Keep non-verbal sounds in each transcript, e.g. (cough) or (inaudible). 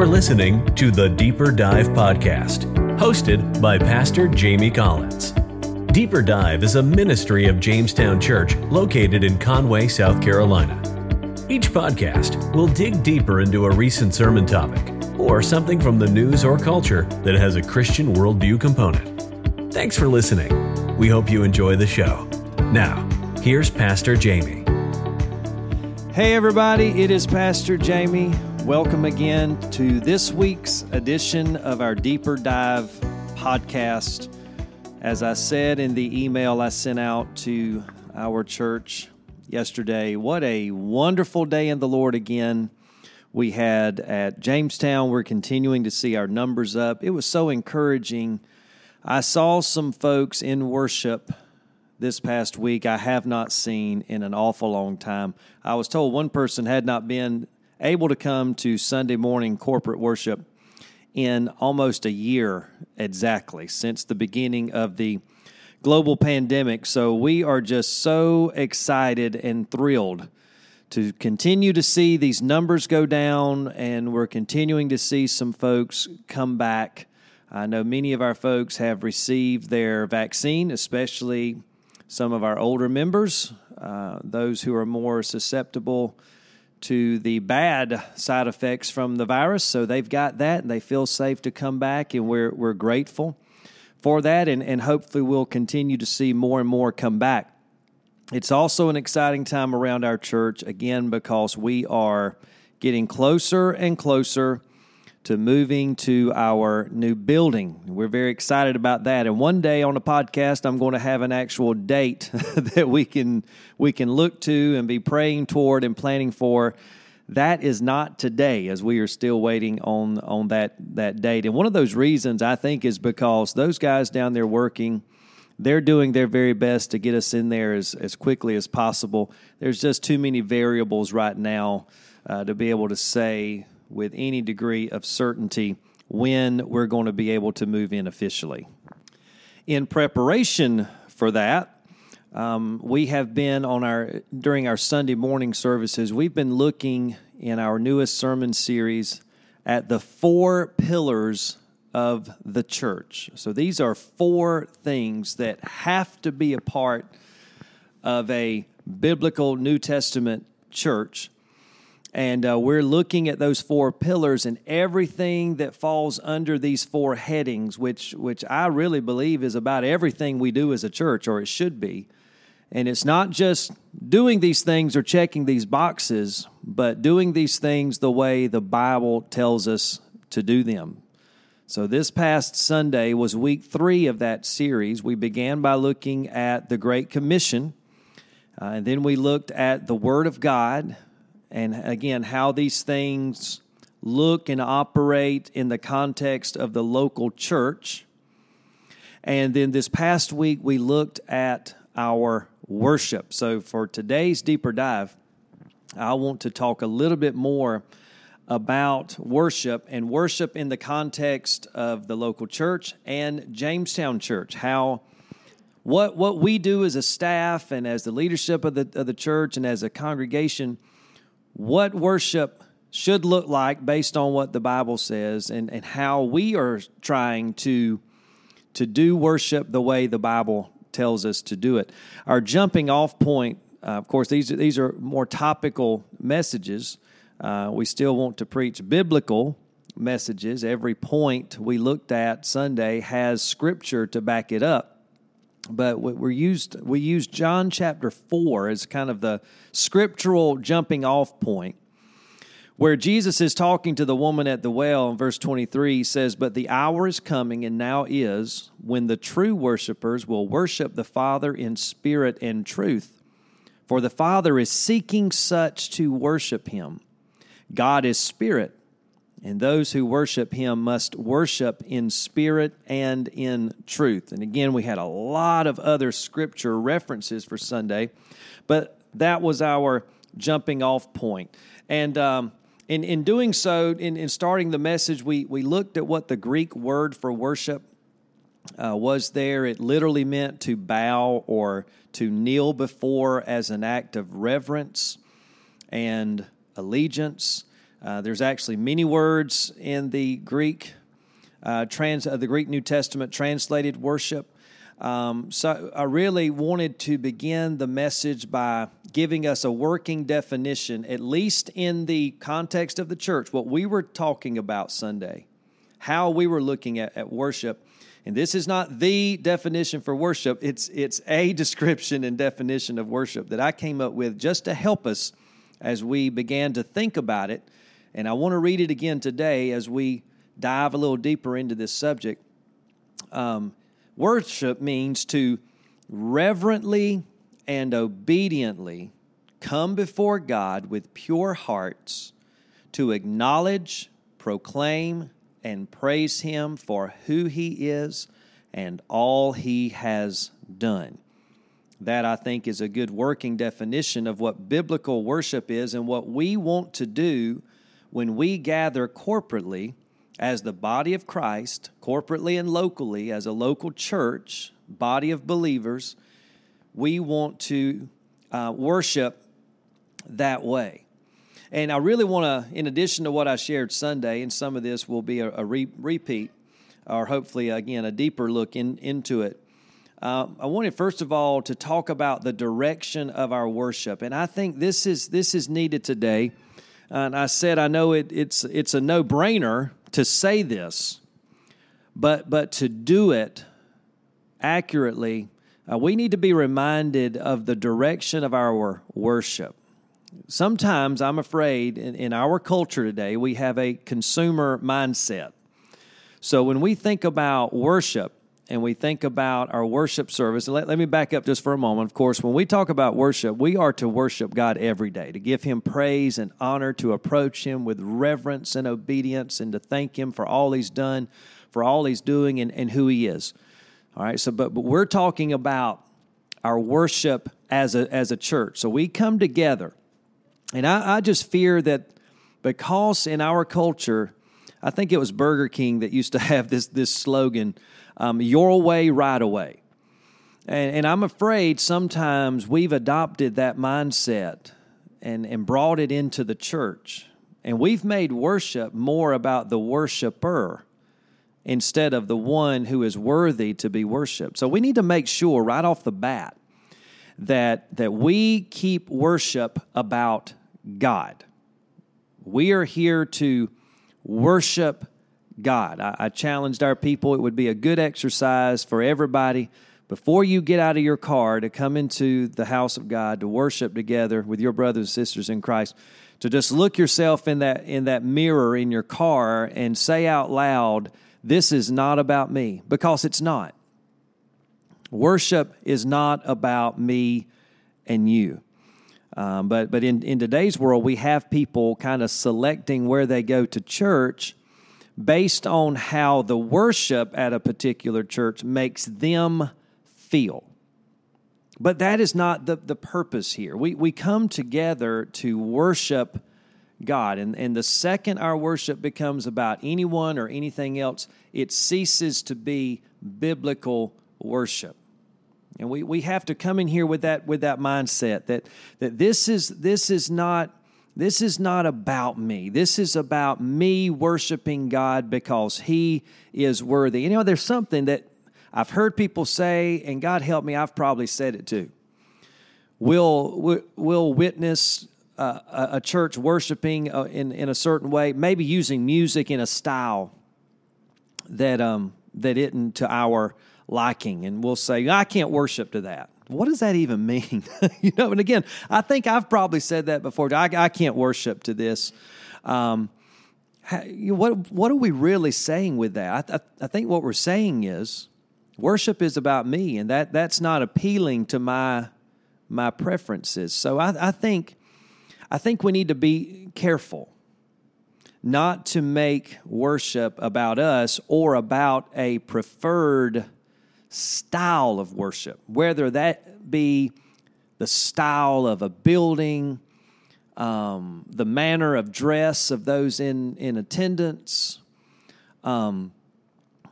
You're listening to the Deeper Dive Podcast, hosted by Pastor Jamey Collins. Deeper Dive is a ministry of Jamestown Church located in Conway, South Carolina. Each podcast will dig deeper into a recent sermon topic or something from the news or culture that has a Christian worldview component. Thanks for listening. We hope you enjoy the show. Now, here's Pastor Jamey. Hey, everybody, it is Pastor Jamey. Welcome again to this week's edition of our Deeper Dive podcast. As I said in the email I sent out to our church yesterday, what a wonderful day in the Lord again we had at Jamestown. We're continuing to see our numbers up. It was so encouraging. I saw some folks in worship this past week I have not seen in an awful long time. I was told one person had not been able to come to Sunday morning corporate worship in almost a year exactly since the beginning of the global pandemic. So we are just so excited and thrilled to continue to see these numbers go down, and we're continuing to see some folks come back. I know many of our folks have received their vaccine, especially some of our older members, uh, those who are more susceptible to the bad side effects from the virus. So they've got that and they feel safe to come back, and we're, we're grateful for that. And, and hopefully, we'll continue to see more and more come back. It's also an exciting time around our church, again, because we are getting closer and closer to moving to our new building. We're very excited about that. And one day on the podcast, I'm going to have an actual date (laughs) that we can we can look to and be praying toward and planning for. That is not today, as we are still waiting on on that that date. And one of those reasons I think is because those guys down there working, they're doing their very best to get us in there as as quickly as possible. There's just too many variables right now uh, to be able to say with any degree of certainty when we're going to be able to move in officially. In preparation for that, um, we have been on our during our Sunday morning services. We've been looking in our newest sermon series at the four pillars of the church. So these are four things that have to be a part of a biblical New Testament church and uh, we're looking at those four pillars and everything that falls under these four headings, which, which I really believe is about everything we do as a church, or it should be. And it's not just doing these things or checking these boxes, but doing these things the way the Bible tells us to do them. So, this past Sunday was week three of that series. We began by looking at the Great Commission, uh, and then we looked at the Word of God and again, how these things look and operate in the context of the local church. And then this past week, we looked at our worship. So for today's deeper dive, I want to talk a little bit more about worship and worship in the context of the local church and Jamestown Church. How what what we do as a staff and as the leadership of the of the church and as a congregation what worship should look like based on what the Bible says and, and how we are trying to, to do worship the way the Bible tells us to do it. Our jumping off point, uh, of course, these, these are more topical messages. Uh, we still want to preach biblical messages. Every point we looked at Sunday has scripture to back it up but we're used we use John chapter 4 as kind of the scriptural jumping off point where Jesus is talking to the woman at the well in verse 23 he says but the hour is coming and now is when the true worshipers will worship the Father in spirit and truth. For the Father is seeking such to worship him. God is spirit and those who worship him must worship in spirit and in truth. And again, we had a lot of other scripture references for Sunday, but that was our jumping off point. And um, in, in doing so, in, in starting the message, we, we looked at what the Greek word for worship uh, was there. It literally meant to bow or to kneel before as an act of reverence and allegiance. Uh, there's actually many words in the Greek uh, trans uh, the Greek New Testament translated worship. Um, so I really wanted to begin the message by giving us a working definition, at least in the context of the church, what we were talking about Sunday, how we were looking at, at worship. And this is not the definition for worship, it's, it's a description and definition of worship that I came up with just to help us as we began to think about it. And I want to read it again today as we dive a little deeper into this subject. Um, Worship means to reverently and obediently come before God with pure hearts to acknowledge, proclaim, and praise Him for who He is and all He has done. That, I think, is a good working definition of what biblical worship is and what we want to do when we gather corporately as the body of Christ, corporately and locally, as a local church, body of believers, we want to uh, worship that way. And I really want to, in addition to what I shared Sunday, and some of this will be a, a re- repeat, or hopefully, again, a deeper look in, into it. Uh, I wanted first of all to talk about the direction of our worship, and I think this is this is needed today. And I said I know it, it's it's a no brainer to say this, but, but to do it accurately, uh, we need to be reminded of the direction of our worship. Sometimes I'm afraid in, in our culture today, we have a consumer mindset. So when we think about worship, and we think about our worship service, let, let me back up just for a moment. Of course, when we talk about worship, we are to worship God every day, to give Him praise and honor, to approach Him with reverence and obedience, and to thank Him for all He's done, for all He's doing, and, and who He is. All right, so but, but we're talking about our worship as a, as a church. So we come together, and I, I just fear that because in our culture, I think it was Burger King that used to (laughs) have this, this slogan um, your way, right away. And, and I'm afraid sometimes we've adopted that mindset and, and brought it into the church. And we've made worship more about the worshiper instead of the one who is worthy to be worshiped. So we need to make sure right off the bat that, that we keep worship about God. We are here to worship God. I, I challenged our people, it would be a good exercise for everybody before you get out of your car to come into the house of God to worship together with your brothers and sisters in Christ to just look yourself in that in that mirror in your car and say out loud this is not about me because it's not. Worship is not about me and you um, but but in, in today's world we have people kind of selecting where they go to church based on how the worship at a particular church makes them feel. But that is not the, the purpose here. We, we come together to worship God. And, and the second our worship becomes about anyone or anything else, it ceases to be biblical worship. And we, we have to come in here with that with that mindset that, that this is this is not this is not about me. This is about me worshiping God because He is worthy. You know, there's something that I've heard people say, and God help me, I've probably said it too. We'll, we'll witness uh, a church worshiping uh, in, in a certain way, maybe using music in a style that, um, that isn't to our liking. And we'll say, I can't worship to that what does that even (laughs) mean? (laughs) you know, and again, I think I've probably said that before. I, I can't worship to this. Um, what what are we really saying with that? I, I, I, think what we're saying is worship is about me, and that that's not appealing to my my preferences. So I, I think I think we need to be careful not to make worship about us or about a preferred style of worship, whether that be the style of a building, um, the manner of dress of those in, in attendance, um,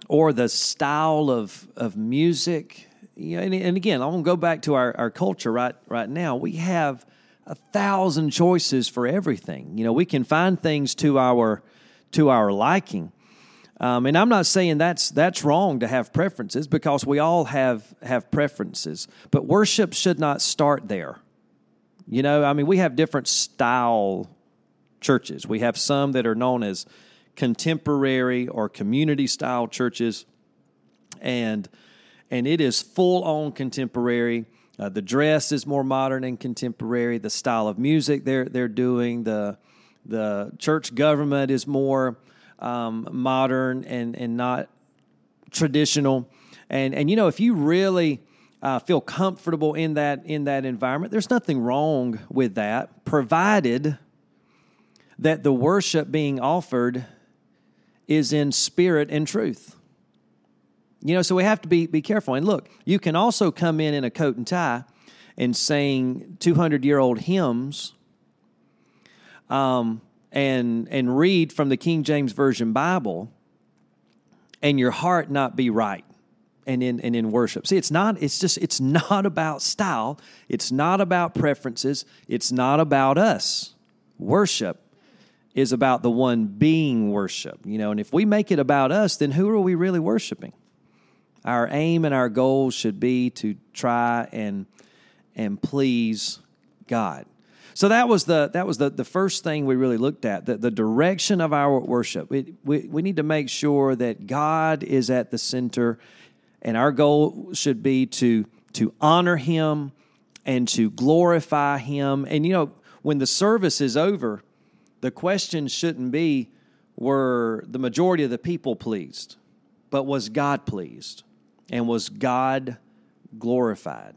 or the style of, of music. You know, and, and again, I'm going to go back to our, our culture right, right now. We have a thousand choices for everything. You know, we can find things to our to our liking. Um, and I'm not saying that's that's wrong to have preferences because we all have have preferences. But worship should not start there. You know, I mean, we have different style churches. We have some that are known as contemporary or community style churches, and and it is full on contemporary. Uh, the dress is more modern and contemporary. The style of music they're they're doing the the church government is more um, modern and and not traditional. And and you know if you really uh, feel comfortable in that in that environment, there's nothing wrong with that, provided that the worship being offered is in spirit and truth. You know, so we have to be be careful. And look, you can also come in in a coat and tie and sing 200 year old hymns um, and and read from the King James Version Bible, and your heart not be right and in and in worship. See, it's not. It's just. It's not about style. It's not about preferences. It's not about us. Worship is about the one being worship. You know, and if we make it about us, then who are we really worshiping? Our aim and our goal should be to try and and please God. So that was the that was the, the first thing we really looked at the, the direction of our worship. We, we, we need to make sure that God is at the center, and our goal should be to to honor Him and to glorify Him. And you know, when the service is over, the question shouldn't be were the majority of the people pleased, but was God pleased, and was God glorified?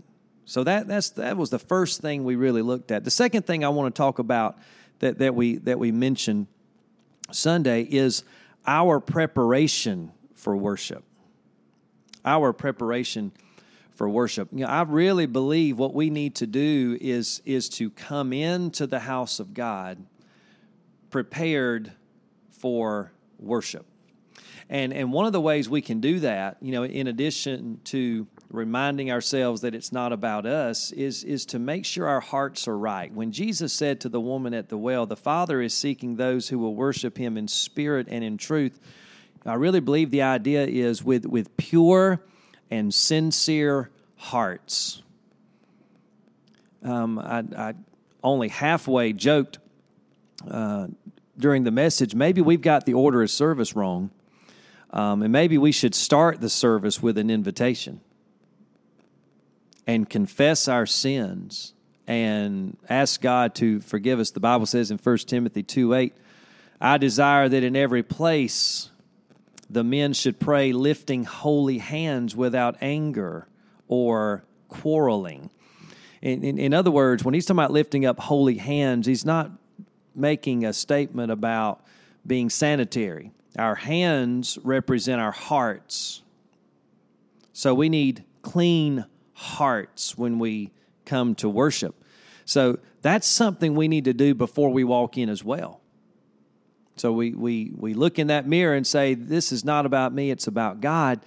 So that that's that was the first thing we really looked at. The second thing I want to talk about that, that we that we mentioned Sunday is our preparation for worship. Our preparation for worship. You know, I really believe what we need to do is is to come into the house of God prepared for worship. And and one of the ways we can do that, you know, in addition to reminding ourselves that it's not about us is is to make sure our hearts are right. When Jesus said to the woman at the well, "The Father is seeking those who will worship him in spirit and in truth." I really believe the idea is with with pure and sincere hearts. Um, I, I, only halfway joked uh, during the message. Maybe we've got the order of service wrong. Um, and maybe we should start the service with an invitation and confess our sins and ask God to forgive us. The Bible says in 1 Timothy 2 8, I desire that in every place the men should pray lifting holy hands without anger or quarreling. In, in, in, other words, when he's talking about lifting up holy hands, he's not making a statement about being sanitary. Our hands represent our hearts. So we need clean hearts when we come to worship. So that's something we need to do before we walk in as well. So we, we, we look in that mirror and say, This is not about me, it's about God.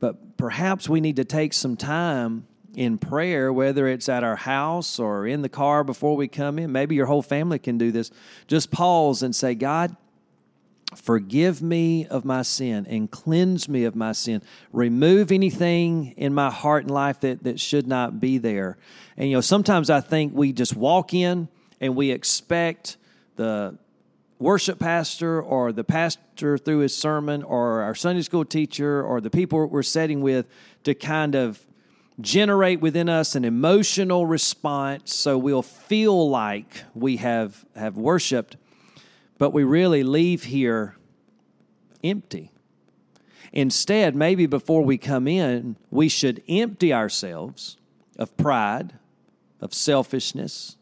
But perhaps we need to take some time in prayer, whether it's at our house or in the car before we come in. Maybe your whole family can do this. Just pause and say, God, Forgive me of my sin and cleanse me of my sin. Remove anything in my heart and life that, that should not be there. And, you know, sometimes I think we just walk in and we expect the worship pastor or the pastor through his sermon or our Sunday school teacher or the people we're sitting with to kind of generate within us an emotional response so we'll feel like we have, have worshiped but we really leave here empty. Instead, maybe before we come in, we should empty ourselves of pride, of selfishness,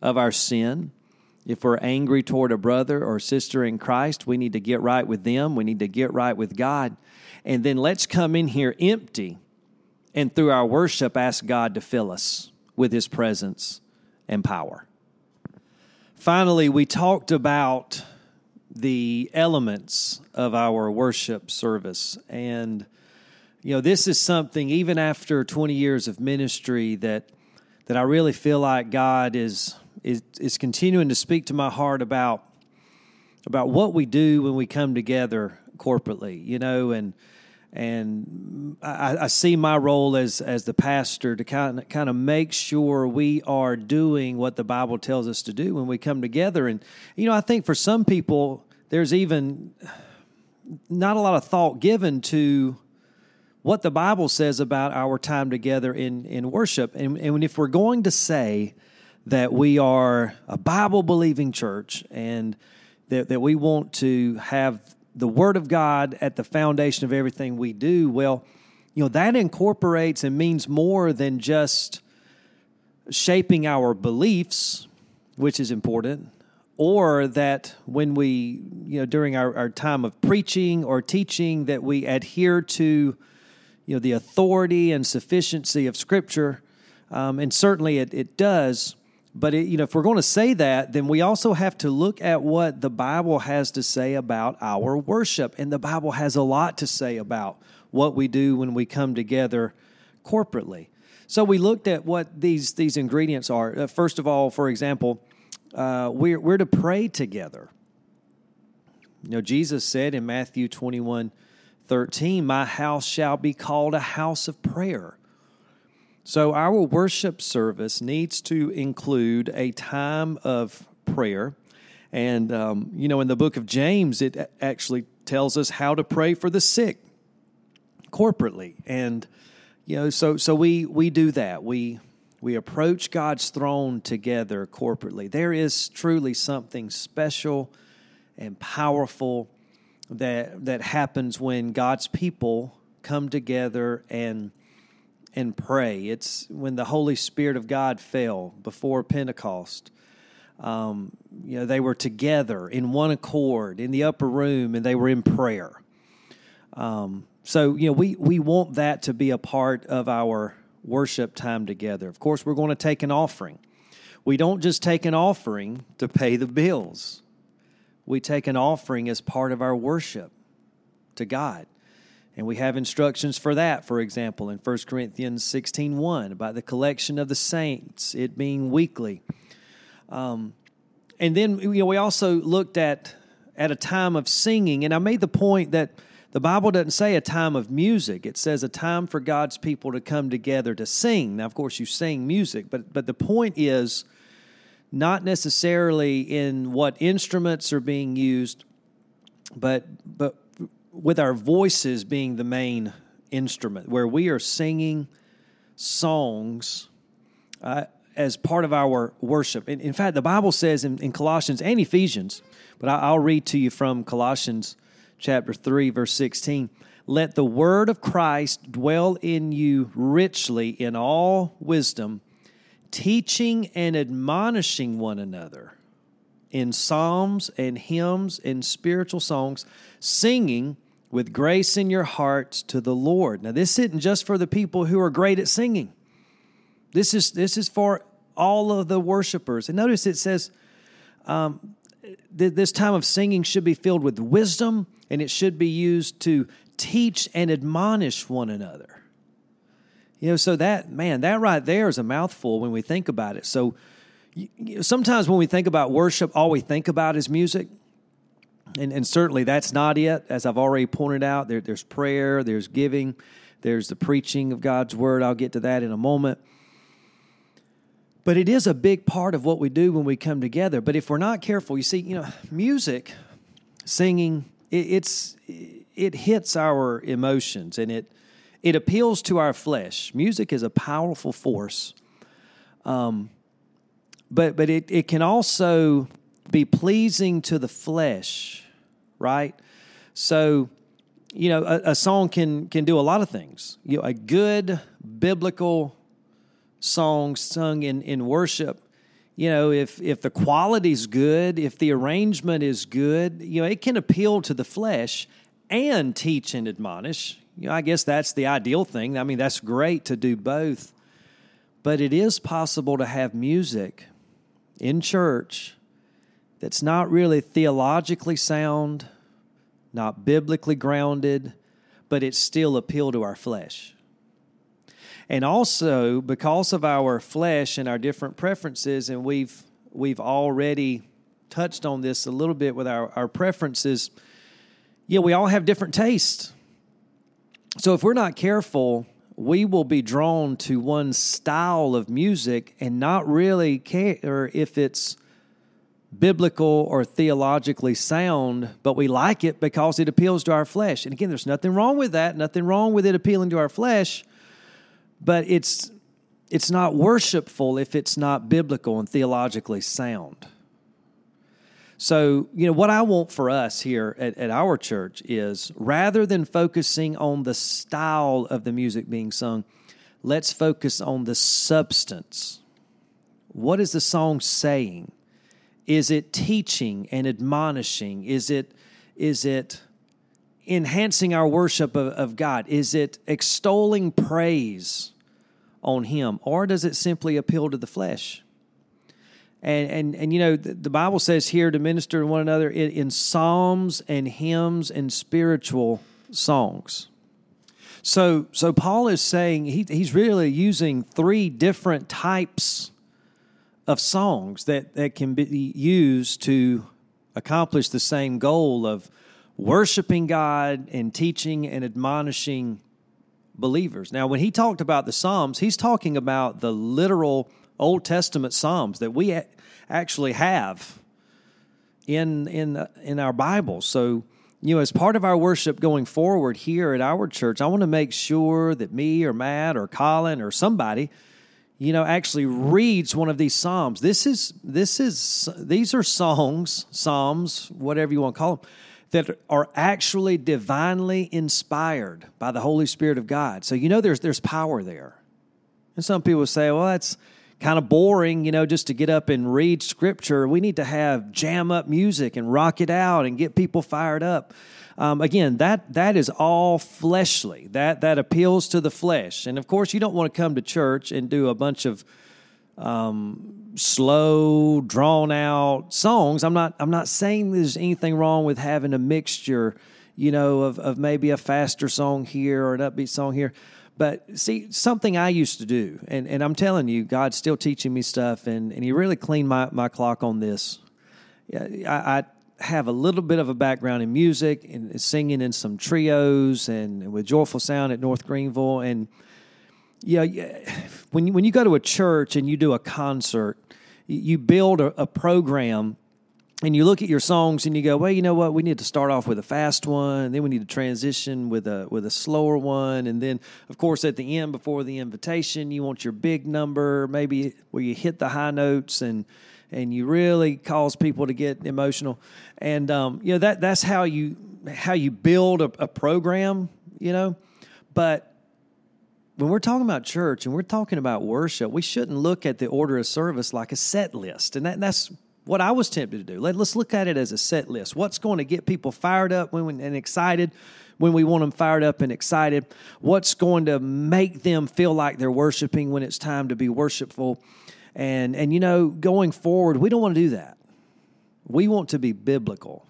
of our sin. If we're angry toward a brother or sister in Christ, we need to get right with them. We need to get right with God. And then let's come in here empty and through our worship ask God to fill us with His presence and power. Finally, we talked about the elements of our worship service. And, you know, this is something, even after 20 years of ministry, that that I really feel like God is is is continuing to speak to my heart about about what we do when we come together corporately, you know, and and I, I, see my role as as the pastor to kind of kind of make sure we are doing what the Bible tells us to do when we come together. And you know, I think for some people, there's even not a lot of thought given to what the Bible says about our time together in in worship. And, and if we're going to say that we are a Bible believing church and that, that we want to have the Word of God at the foundation of everything we do, well, you know, that incorporates and means more than just shaping our beliefs, which is important, or that when we, you know, during our, our time of preaching or teaching, that we adhere to, you know, the authority and sufficiency of Scripture. Um, and certainly it, it does. But it, you know, if we're going to say that, then we also have to look at what the Bible has to say about our worship, and the Bible has a lot to say about what we do when we come together corporately. So we looked at what these these ingredients are. Uh, first of all, for example, uh, we're we're to pray together. You know, Jesus said in Matthew 21, 13, My house shall be called a house of prayer. So, our worship service needs to include a time of prayer. And, um, you know, in the book of James, it actually tells us how to pray for the sick corporately. And, you know, so, so we, we do that. We, we approach God's throne together corporately. There is truly something special and powerful that, that happens when God's people come together and and pray. It's when the Holy Spirit of God fell before Pentecost. Um, you know, they were together in one accord in the upper room and they were in prayer. Um, so, you know, we, we want that to be a part of our worship time together. Of course, we're going to take an offering. We don't just take an offering to pay the bills, we take an offering as part of our worship to God. And we have instructions for that, for example, in 1 Corinthians 16 1, about the collection of the saints, it being weekly. Um, and then you know, we also looked at, at a time of singing, and I made the point that the Bible doesn't say a time of music. It says a time for God's people to come together to sing. Now, of course, you sing music, but, but the point is not necessarily in what instruments are being used, but, but with our voices being the main instrument, where we are singing songs uh, as part of our worship. In, in fact, the Bible says in, in Colossians and Ephesians, but I, I'll read to you from Colossians chapter 3, verse 16. Let the word of Christ dwell in you richly in all wisdom, teaching and admonishing one another in psalms and hymns and spiritual songs, singing with grace in your hearts to the Lord. Now, this isn't just for the people who are great at singing. This is this is for all of the worshipers. And notice it says um, th- this time of singing should be filled with wisdom, and it should be used to teach and admonish one another. You know, so that man, that right there is a mouthful when we think about it. So you know, sometimes when we think about worship, all we think about is music and, and certainly that's not it. As I've already pointed out, there, there's prayer, there's giving, there's the preaching of God's word. I'll get to that in a moment. But it is a big part of what we do when we come together. But if we're not careful, you see, you know, music, singing, it, it's it hits our emotions and it it appeals to our flesh. Music is a powerful force. Um, but but it, it can also be pleasing to the flesh, right? So, you know, a, a, song can can do a lot of things. You know, a good biblical song sung in in worship. You know, if if the quality's good, if the arrangement is good, you know, it can appeal to the flesh and teach and admonish. You know, I guess that's the ideal thing. I mean, that's great to do both. But it is possible to have music in church that's not really theologically sound, not biblically grounded, but it still appeal to our flesh. And also because of our flesh and our different preferences, and we've we've already touched on this a little bit with our, our preferences. Yeah, we all have different tastes. So if we're not careful, we will be drawn to one style of music and not really care if it's biblical or theologically sound, but we like it because it appeals to our flesh. And again, there's nothing wrong with that, nothing wrong with it appealing to our flesh, but it's it's not worshipful if it's not biblical and theologically sound. So, you know, what I want for us here at, at, our church is rather than focusing on the style of the music being sung, let's focus on the substance. What is the song saying? Is it teaching and admonishing? Is it, is it enhancing our worship of, of God? Is it extolling praise on Him? Or does it simply appeal to the flesh? And, and, and you know, the, the Bible says here to minister to one another in, in psalms and hymns and spiritual songs. So, so Paul is saying he, he's really using three different types of songs that, that can be used to accomplish the same goal of worshiping God and teaching and admonishing believers. Now, when he talked about the Psalms, he's talking about the literal Old Testament Psalms that we actually have in in in our Bible. So, you know, as part of our worship going forward here at our church, I want to make sure that me or Matt or Colin or somebody, you know, actually reads one of these psalms. This is this is these are songs, psalms, whatever you want to call them, that are actually divinely inspired by the Holy Spirit of God. So you know there's there's power there. And some people say, well, that's kind of boring, you know, just to get up and read scripture. We need to have jam up music and rock it out and get people fired up. Um, again, that that is all fleshly. That that appeals to the flesh. And of course, you don't want to come to church and do a bunch of um, slow, drawn out songs. I'm not I'm not saying there's anything wrong with having a mixture, you know, of, of maybe a faster song here or an upbeat song here. But see, something I used to do, and, and I'm telling you, God's still teaching me stuff, and, and He really cleaned my, my clock on this. I, I have a little bit of a background in music and singing in some trios and with Joyful Sound at North Greenville. And yeah, when you, when you go to a church and you do a concert, you build a, a program and you look at your songs and you go, well, you know what? We need to start off with a fast one, then we need to transition with a with a slower one, and then, of course, at the end before the invitation, you want your big number, maybe where you hit the high notes and and you really cause people to get emotional, and um, you know that that's how you how you build a, a program, you know, but when we're talking about church and we're talking about worship, we shouldn't look at the order of service like a set list. And that, that's what I was tempted to do. Let, us look at it as a set list. What's going to get people fired up when, and excited when we want them fired up and excited? What's going to make them feel like they're worshiping when it's time to be worshipful? And, and you know, going forward, we don't want to do that. We want to be biblical.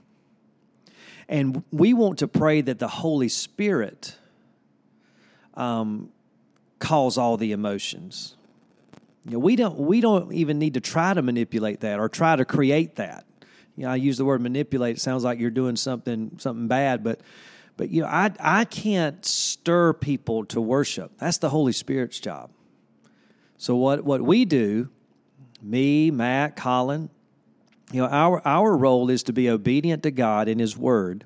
And we want to pray that the Holy Spirit um, calls all the emotions. You know, we don't we don't even need to try to manipulate that or try to create that. You know, I use the word manipulate. It sounds like you're doing something something bad, but but you know, I I can't stir people to worship. That's the Holy Spirit's job. So what what we do, me, Matt, Colin, you know, our our role is to be obedient to God and His Word,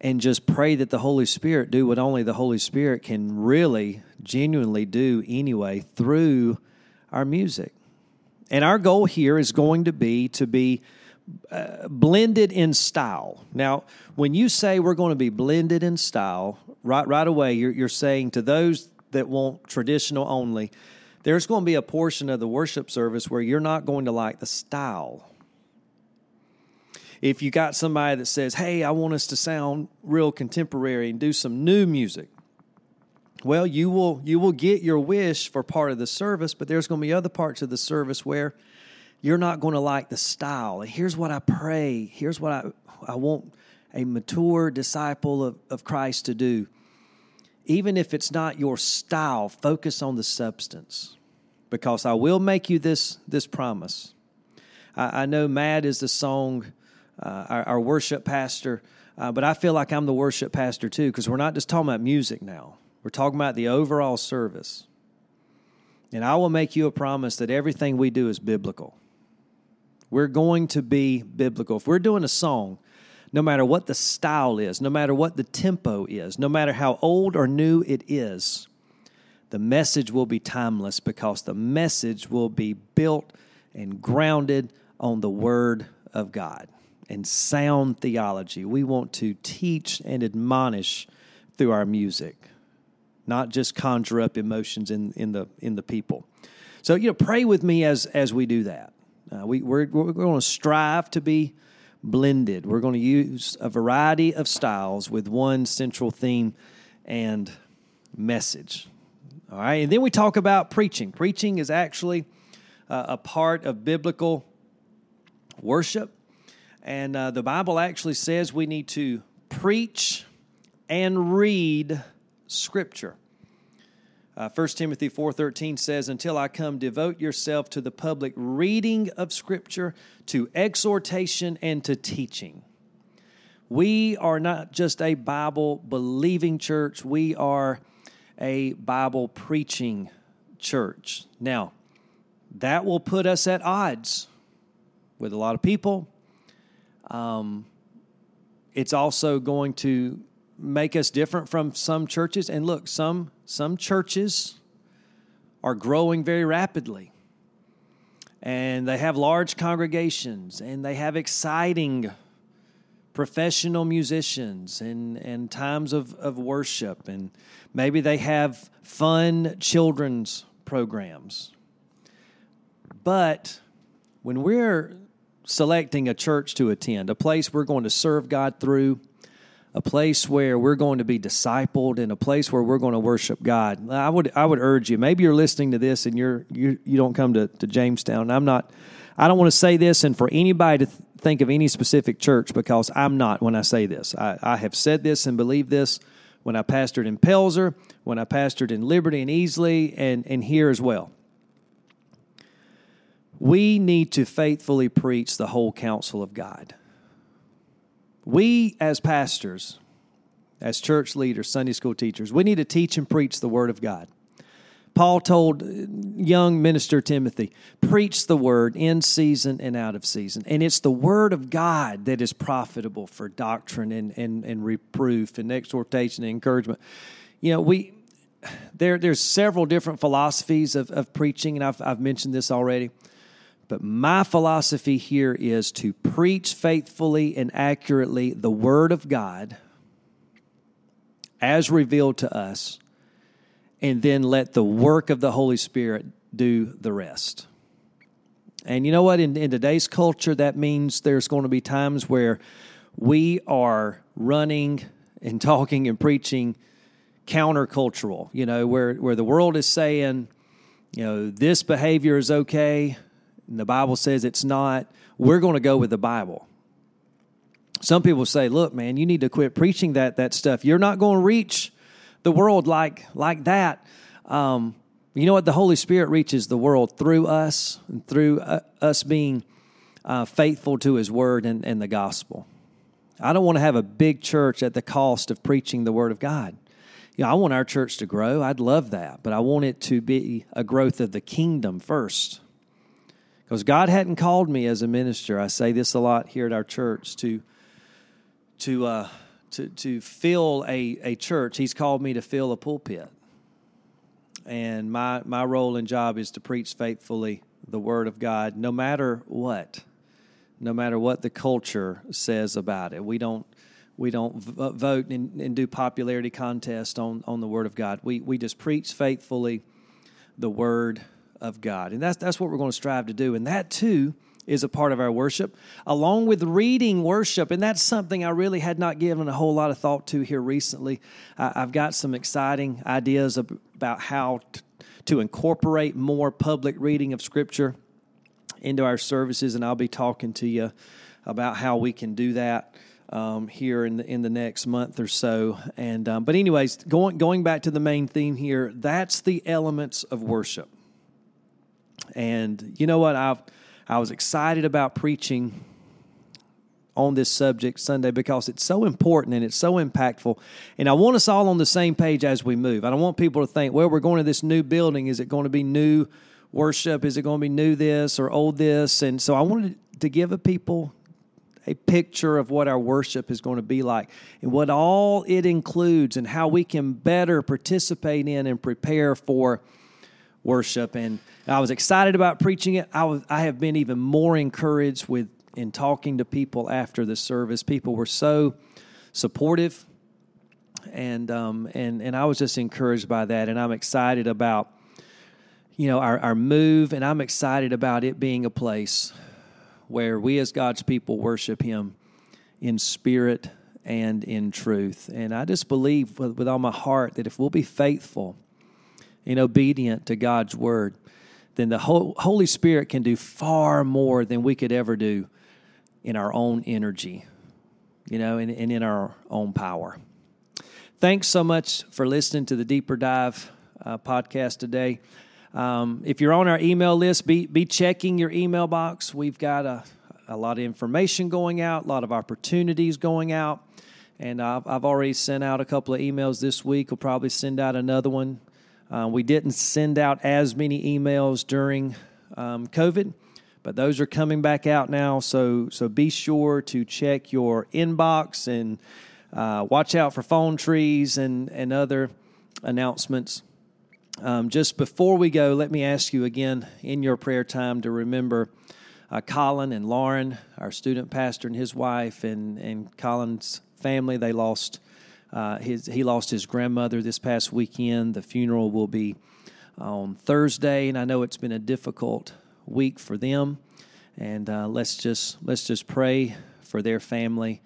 and just pray that the Holy Spirit do what only the Holy Spirit can really genuinely do anyway through our music. And our goal here is going to be to be uh, blended in style. Now, when you say we're going to be blended in style, right right away you're, you're saying to those that want traditional only, there's going to be a portion of the worship service where you're not going to like the style. If you got somebody that says, "Hey, I want us to sound real contemporary and do some new music," well you will you will get your wish for part of the service but there's going to be other parts of the service where you're not going to like the style. And here's what i pray. Here's what i i want a mature disciple of, of christ to do even if it's not your style, focus on the substance. Because I will make you this, this promise. I, I know Matt is the song, uh, our, our, worship pastor, uh, but I feel like I'm the worship pastor too, because we're not just talking about music now. We're talking about the overall service. And I will make you a promise that everything we do is biblical. We're going to be biblical. If we're doing a song, no matter what the style is, no matter what the tempo is, no matter how old or new it is, the message will be timeless because the message will be built and grounded on the Word of God and sound theology. We want to teach and admonish through our music, not just conjure up emotions in, in, the, in the people. So, you know, pray with me as, as we do that. Uh, we, we're, we're going to strive to be blended. We're going to use a variety of styles with one central theme and message. All right, and then we talk about preaching. Preaching is actually uh, a part of biblical worship, and uh, the Bible actually says we need to preach and read Scripture. Uh, 1 Timothy 4:13 says, "Until I come, devote yourself to the public reading of Scripture, to exhortation, and to teaching." We are not just a Bible believing church; we are a Bible preaching church. Now, that will put us at odds with a lot of people. Um, it's also going to make us different from some churches. And look, some some churches are growing very rapidly. And they have large congregations and they have exciting professional musicians and, and times of, of worship. And maybe they have fun children's programs. But when we're selecting a church to attend, a place we're going to serve God through, a place where we're going to be discipled and a place where we're going to worship God. I would I would urge you. Maybe you're listening to this and you're you you don't come to, to Jamestown. I'm not. I don't want to say this and for anybody to th- think of any specific church because I'm not when I say this. I, I have said this and believe this when I pastored in Pelzer, when I pastored in Liberty and Easley, and and here as well. We need to faithfully preach the whole counsel of God. We, as pastors, as church leaders, Sunday school teachers, we need to teach and preach the Word of God. Paul told uh, young minister Timothy, preach the word in season and out of season. And it's the word of God that is profitable for doctrine and, and, and reproof and exhortation and encouragement. You know, we there there's several different philosophies of, of preaching, and I've, I've mentioned this already. But my philosophy here is to preach faithfully and accurately the Word of God as revealed to us, and then let the work of the Holy Spirit do the rest. And you know what? In, in today's culture, that means there's going to be times where we are running and talking and preaching countercultural, you know, where, where the world is saying, you know, this behavior is okay, and the Bible says it's not, we're going to go with the Bible. Some people say, look, man, you need to quit preaching that, that stuff. You're not going to reach the world like, like that. Um, you know what? The Holy Spirit reaches the world through us and through uh, us being uh, faithful to His Word and, and the gospel. I don't want to have a big church at the cost of preaching the Word of God. You know, I want our church to grow. I'd love that, but I want it to be a growth of the kingdom first. Because God hadn't called me as a minister. I say this a lot here at our church to to uh, to to fill a, a church. He's called me to fill a pulpit. And my my role and job is to preach faithfully the word of God, no matter what, no matter what the culture says about it. We don't we don't vote and, and do popularity contests on on the word of God. We we just preach faithfully the word of God. And that's, that's what we're going to strive to do. And that too is a part of our worship, along with reading worship. And that's something I really had not given a whole lot of thought to here recently. I, have got some exciting ideas about how t- to incorporate more public reading of Scripture into our services, and I'll be talking to you about how we can do that. um, here in the, in the next month or so. And um, but anyways, going going back to the main theme here, that's the elements of worship. And you know what? I I was excited about preaching on this subject Sunday because it's so important and it's so impactful. And I want us all on the same page as we move. I don't want people to think, well, we're going to this new building. Is it going to be new worship? Is it going to be new this or old this? And so I wanted to give people a picture of what our worship is going to be like and what all it includes and how we can better participate in and prepare for worship and I was excited about preaching it. I was I have been even more encouraged with in talking to people after the service. People were so supportive and um, and and I was just encouraged by that and I'm excited about you know our, our move and I'm excited about it being a place where we as God's people worship Him in spirit and in truth. And I just believe with, with all my heart that if we'll be faithful and obedient to God's word, then the Holy Spirit can do far more than we could ever do in our own energy, you know, and, and in our own power. Thanks so much for listening to the Deeper Dive uh, podcast today. Um, if you're on our email list, be, be checking your email box. We've got a, a lot of information going out, a lot of opportunities going out. And I've, I've already sent out a couple of emails this week. We'll probably send out another one. Uh, we didn't send out as many emails during um, COVID, but those are coming back out now. So, so be sure to check your inbox and uh, watch out for phone trees and, and other announcements. Um, just before we go, let me ask you again in your prayer time to remember uh, Colin and Lauren, our student pastor and his wife, and, and Colin's family. They lost uh, his, he lost his grandmother this past weekend. The funeral will be on Thursday, and I know it's been a difficult week for them. And uh, let's just let's just pray for their family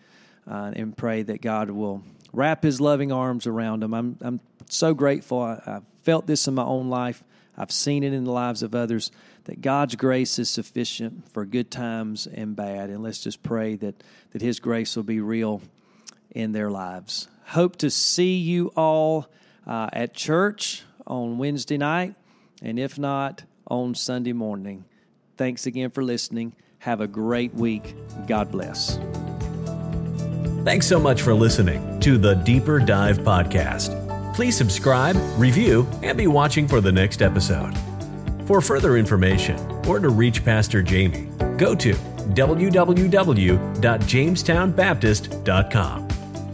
uh, and pray that God will wrap His loving arms around them. I'm I'm so grateful. I, I've felt this in my own life. I've seen it in the lives of others that God's grace is sufficient for good times and bad. And let's just pray that, that His grace will be real in their lives. Hope to see you all uh, at church on Wednesday night, and if not, on Sunday morning. Thanks again for listening. Have a great week. God bless. Thanks so much for listening to the Deeper Dive Podcast. Please subscribe, review, and be watching for the next episode. For further information or to reach Pastor Jamey, go to www.jamestownbaptist.com.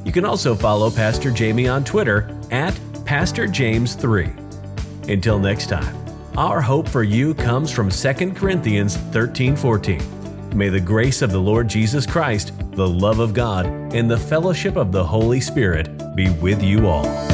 You can also follow Pastor Jamey on Twitter at Pastor James3. Until next time, our hope for you comes from 2 Corinthians 13 14. May the grace of the Lord Jesus Christ, the love of God, and the fellowship of the Holy Spirit be with you all.